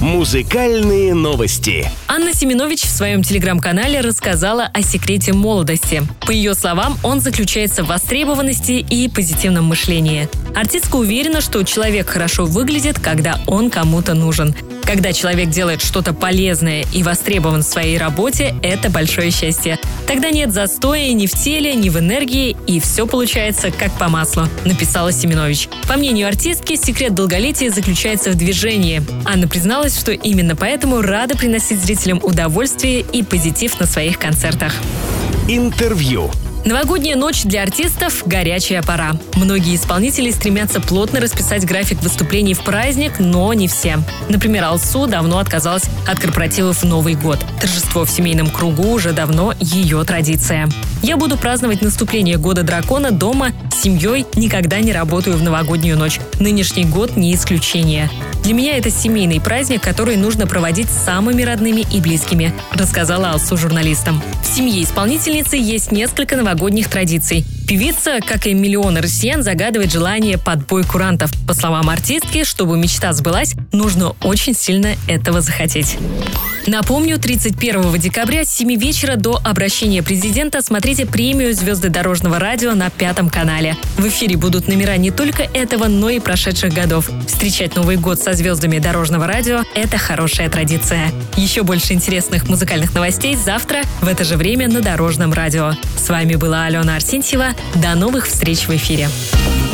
Музыкальные новости. Анна Семенович в своем телеграм-канале рассказала о секрете молодости. По ее словам, он заключается в востребованности и позитивном мышлении. Артистка уверена, что человек хорошо выглядит, когда он кому-то нужен. Когда человек делает что-то полезное и востребован в своей работе, это большое счастье. Тогда нет застоя ни в теле, ни в энергии, и все получается как по маслу, написала Семенович. По мнению артистки, секрет долголетия заключается в движении. Анна призналась, что именно поэтому рада приносить зрителям удовольствие и позитив на своих концертах. Интервью. Новогодняя ночь для артистов – горячая пора. Многие исполнители стремятся плотно расписать график выступлений в праздник, но не все. Например, Алсу давно отказалась от корпоративов Новый год. Торжество в семейном кругу уже давно ее традиция. Я буду праздновать наступление года дракона дома семьей, никогда не работаю в новогоднюю ночь. Нынешний год не исключение. Для меня это семейный праздник, который нужно проводить с самыми родными и близкими, рассказала Алсу журналистам. В семье исполнительницы есть несколько новогодних традиций. Певица, как и миллионы россиян, загадывает желание под бой курантов. По словам артистки, чтобы мечта сбылась, нужно очень сильно этого захотеть. Напомню, 31 декабря с 7 вечера до обращения президента смотрите премию «Звезды дорожного радио» на Пятом канале. В эфире будут номера не только этого, но и прошедших годов. Встречать Новый год со звездами дорожного радио – это хорошая традиция. Еще больше интересных музыкальных новостей завтра в это же время на Дорожном радио. С вами была Алена Арсентьева. До новых встреч в эфире.